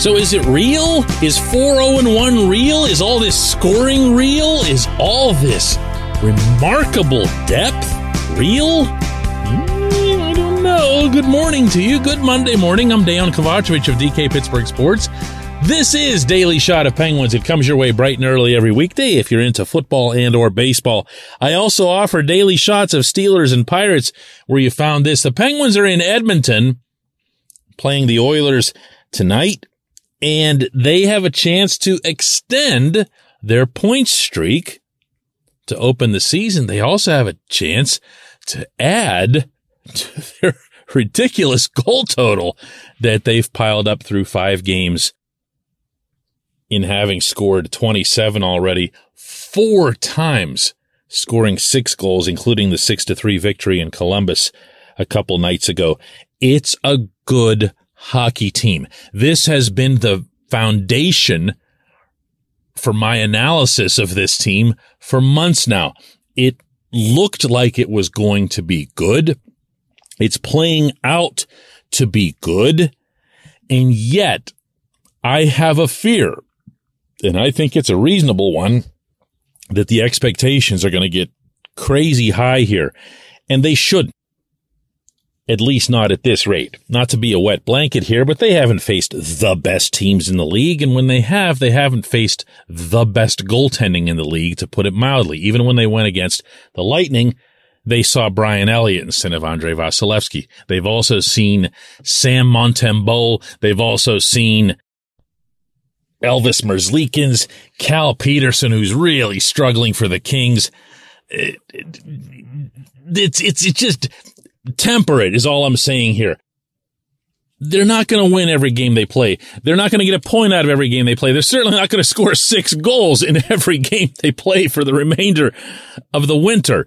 So is it real? Is 4-0-1 real? Is all this scoring real? Is all this remarkable depth real? Mm, I don't know. Good morning to you. Good Monday morning. I'm Dejan Kovacevic of DK Pittsburgh Sports. This is Daily Shot of Penguins. It comes your way bright and early every weekday if you're into football and or baseball. I also offer daily shots of Steelers and Pirates where you found this. The Penguins are in Edmonton playing the Oilers tonight and they have a chance to extend their point streak to open the season. They also have a chance to add to their ridiculous goal total that they've piled up through five games in having scored 27 already, four times scoring six goals, including the six to three victory in Columbus a couple nights ago. It's a good hockey team. This has been the foundation for my analysis of this team for months now. It looked like it was going to be good. It's playing out to be good. And yet I have a fear and I think it's a reasonable one that the expectations are going to get crazy high here. And they shouldn't. At least not at this rate. Not to be a wet blanket here, but they haven't faced the best teams in the league. And when they have, they haven't faced the best goaltending in the league, to put it mildly. Even when they went against the Lightning, they saw Brian Elliott instead of Andrei Vasilevskiy. They've also seen Sam Montembeault. They've also seen Elvis Merzlikins, Cal Petersen, who's really struggling for the Kings. It, it, it's, it's, it's just temperate is all I'm saying here. They're not going to win every game they play. They're not going to get a point out of every game they play. They're certainly not going to score six goals in every game they play for the remainder of the winter.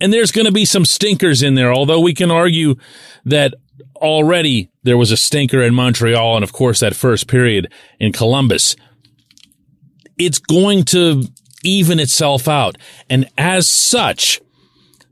And there's going to be some stinkers in there, although we can argue that already there was a stinker in Montreal and of course that first period in Columbus. It's going to even itself out. And as such,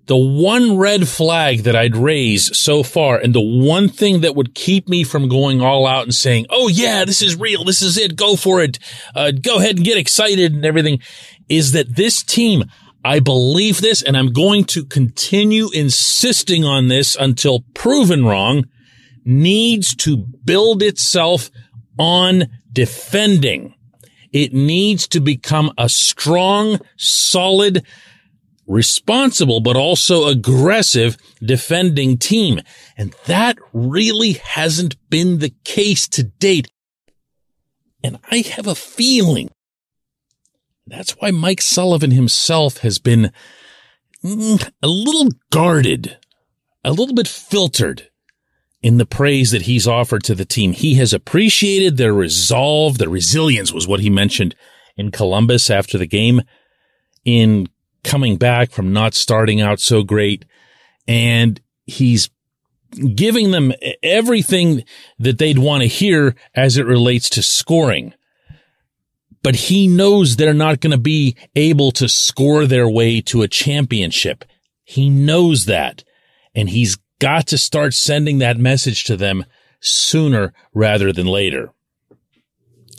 the one red flag that I'd raise so far and the one thing that would keep me from going all out and saying, Oh yeah, this is real. This is it. Go for it. Uh, go ahead and get excited and everything is that this team, I believe this and I'm going to continue insisting on this until proven wrong needs to build itself on defending. It needs to become a strong, solid, responsible, but also aggressive defending team. And that really hasn't been the case to date. And I have a feeling that's why Mike Sullivan himself has been mm, a little guarded, a little bit filtered in the praise that he's offered to the team. He has appreciated their resolve, their resilience was what he mentioned in Columbus after the game in coming back from not starting out so great. And he's giving them everything that they'd want to hear as it relates to scoring. But he knows they're not going to be able to score their way to a championship. He knows that. And he's got to start sending that message to them sooner rather than later.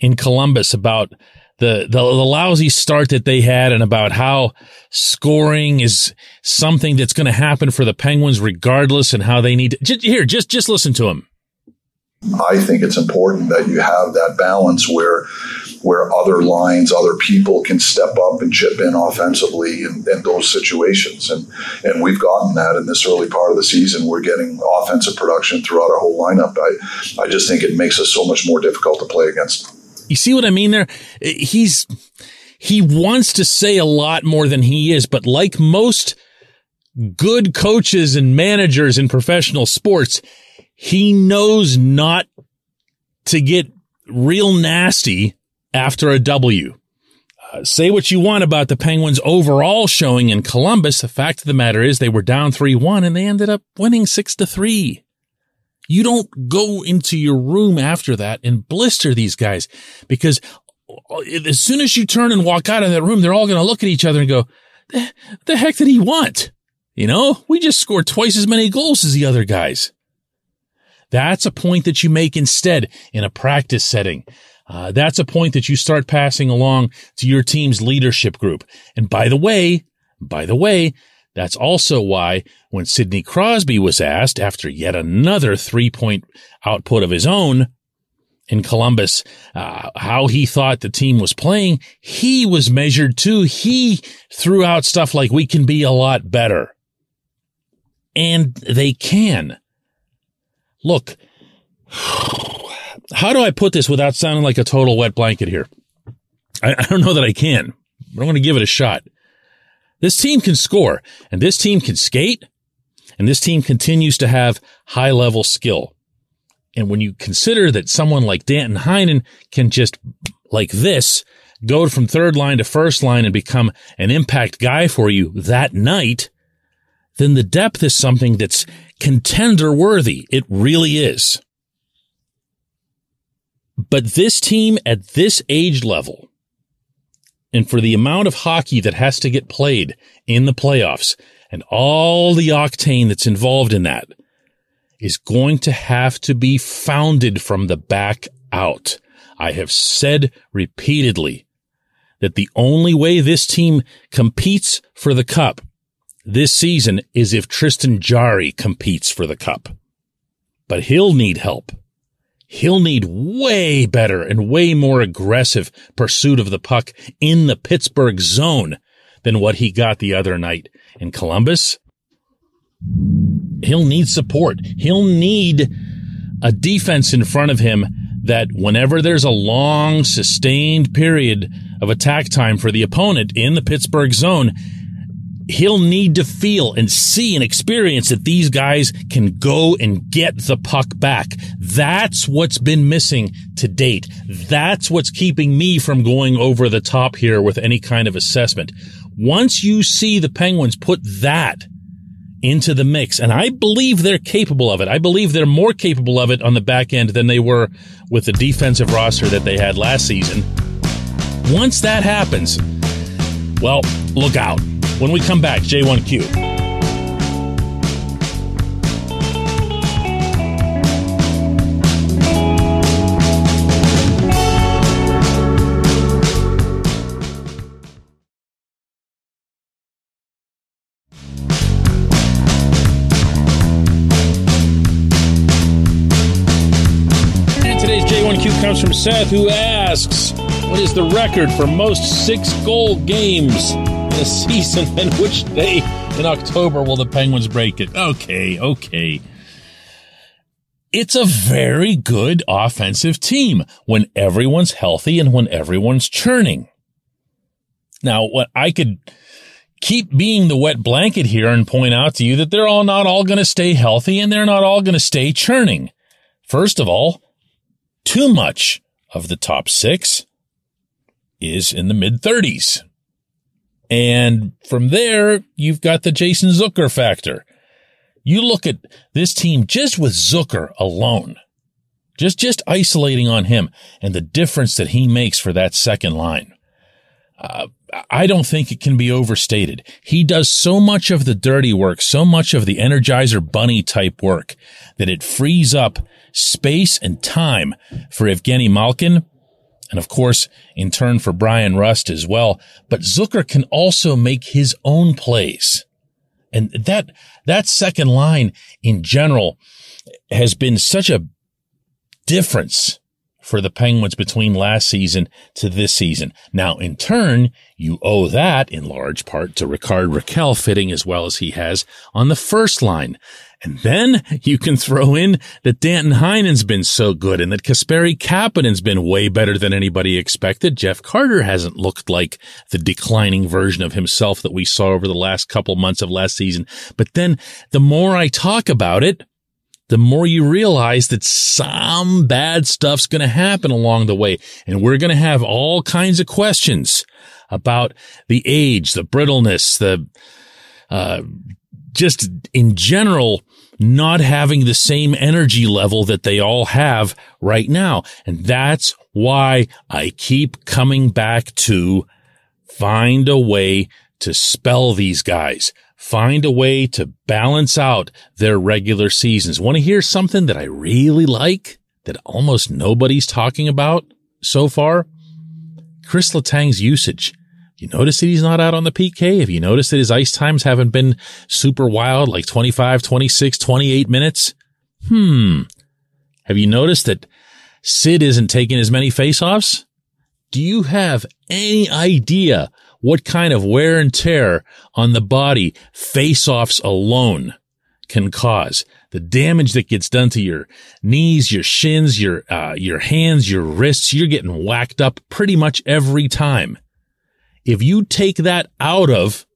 in Columbus about the, the, the lousy start that they had and about how scoring is something that's going to happen for the Penguins regardless and how they need to, just, here, just, just listen to him. I think it's important that you have that balance where where other lines, other people can step up and chip in offensively in, in, those situations. And and we've gotten that in this early part of the season. We're getting offensive production throughout our whole lineup. I I just think it makes us so much more difficult to play against. You see what I mean there? He's he wants to say a lot more than he is, but like most good coaches and managers in professional sports, he knows not to get real nasty after a W. Uh, say what you want about the Penguins' overall showing in Columbus. The fact of the matter is they were down 3-1 and they ended up winning 6 to 3. You don't go into your room after that and blister these guys because as soon as you turn and walk out of that room, they're all going to look at each other and go, the, the heck did he want? You know, we just scored twice as many goals as the other guys. That's a point that you make instead in a practice setting. Uh, that's a point that you start passing along to your team's leadership group. And by the way, by the way, that's also why when Sidney Crosby was asked after yet another three point output of his own in Columbus, uh, how he thought the team was playing, he was measured too. He threw out stuff like we can be a lot better. And they can. Look, how do I put this without sounding like a total wet blanket here? I, I don't know that I can, but I'm going to give it a shot. This team can score and this team can skate and this team continues to have high level skill. And when you consider that someone like Danton Heinen can just like this go from third line to first line and become an impact guy for you that night, then the depth is something that's contender worthy. It really is. But this team at this age level, and for the amount of hockey that has to get played in the playoffs and all the octane that's involved in that is going to have to be founded from the back out. I have said repeatedly that the only way this team competes for the cup this season is if Tristan Jarry competes for the cup. But he'll need help he'll need way better and way more aggressive pursuit of the puck in the Pittsburgh zone than what he got the other night in Columbus. He'll need support. He'll need a defense in front of him that whenever there's a long sustained period of attack time for the opponent in the Pittsburgh zone, he'll need to feel and see and experience that these guys can go and get the puck back. That's what's been missing to date. That's what's keeping me from going over the top here with any kind of assessment. Once you see the Penguins put that into the mix, and I believe they're capable of it. I believe they're more capable of it on the back end than they were with the defensive roster that they had last season. Once that happens, well, look out. When we come back, J1Q. And today's J1Q comes from Seth, who asks, What is the record for most six goal games the season, and which day in October will the Penguins break it? Okay, okay. It's a very good offensive team when everyone's healthy and when everyone's churning. Now, what I could keep being the wet blanket here and point out to you that they're all not all going to stay healthy and they're not all going to stay churning. First of all, too much of the top six is in the mid thirties. And from there, you've got the Jason Zucker factor. You look at this team just with Zucker alone, just, just isolating on him and the difference that he makes for that second line. Uh, I don't think it can be overstated. He does so much of the dirty work, so much of the Energizer Bunny type work that it frees up space and time for Evgeny Malkin and of course, in turn for Bryan Rust as well. But Zucker can also make his own plays. And that, that second line in general has been such a difference for the Penguins between last season to this season. Now, in turn, you owe that in large part to Rickard Rakell fitting as well as he has on the first line. And then you can throw in that Danton Heinen's been so good and that Kasperi Kapanen's been way better than anybody expected. Jeff Carter hasn't looked like the declining version of himself that we saw over the last couple months of last season. But then the more I talk about it, the more you realize that some bad stuff's going to happen along the way. And we're going to have all kinds of questions about the age, the brittleness, the, uh, just in general, not having the same energy level that they all have right now. And that's why I keep coming back to find a way to spell these guys. Find a way to balance out their regular seasons. Want to hear something that I really like that almost nobody's talking about so far? Chris Letang's usage. You notice that he's not out on the PK? Have you noticed that his ice times haven't been super wild, like 25, 26, 28 minutes? Hmm. Have you noticed that Sid isn't taking as many faceoffs? Do you have any idea what kind of wear and tear on the body face offs alone can cause? The damage that gets done to your knees, your shins, your, uh, your hands, your wrists, you're getting whacked up pretty much every time. If you take that out of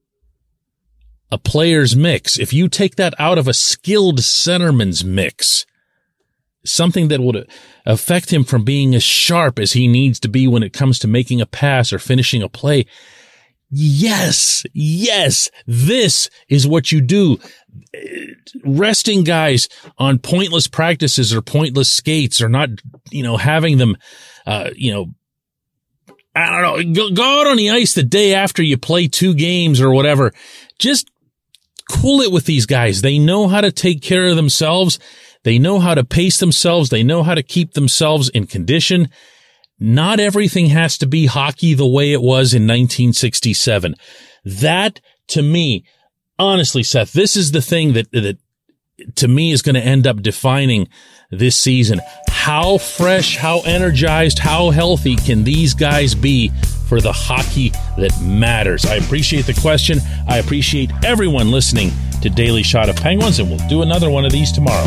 a player's mix, if you take that out of a skilled centerman's mix, something that would affect him from being as sharp as he needs to be when it comes to making a pass or finishing a play. Yes, yes, this is what you do. Resting guys on pointless practices or pointless skates or not, you know, having them, uh, you know, I don't know, go, go out on the ice the day after you play two games or whatever. Just cool it with these guys. They know how to take care of themselves. They know how to pace themselves. They know how to keep themselves in condition. Not everything has to be hockey the way it was in 1967. That to me, honestly, Seth, this is the thing that, that to me is going to end up defining this season. How fresh, how energized, how healthy can these guys be for the hockey that matters? I appreciate the question. I appreciate everyone listening to Daily Shot of Penguins, and we'll do another one of these tomorrow.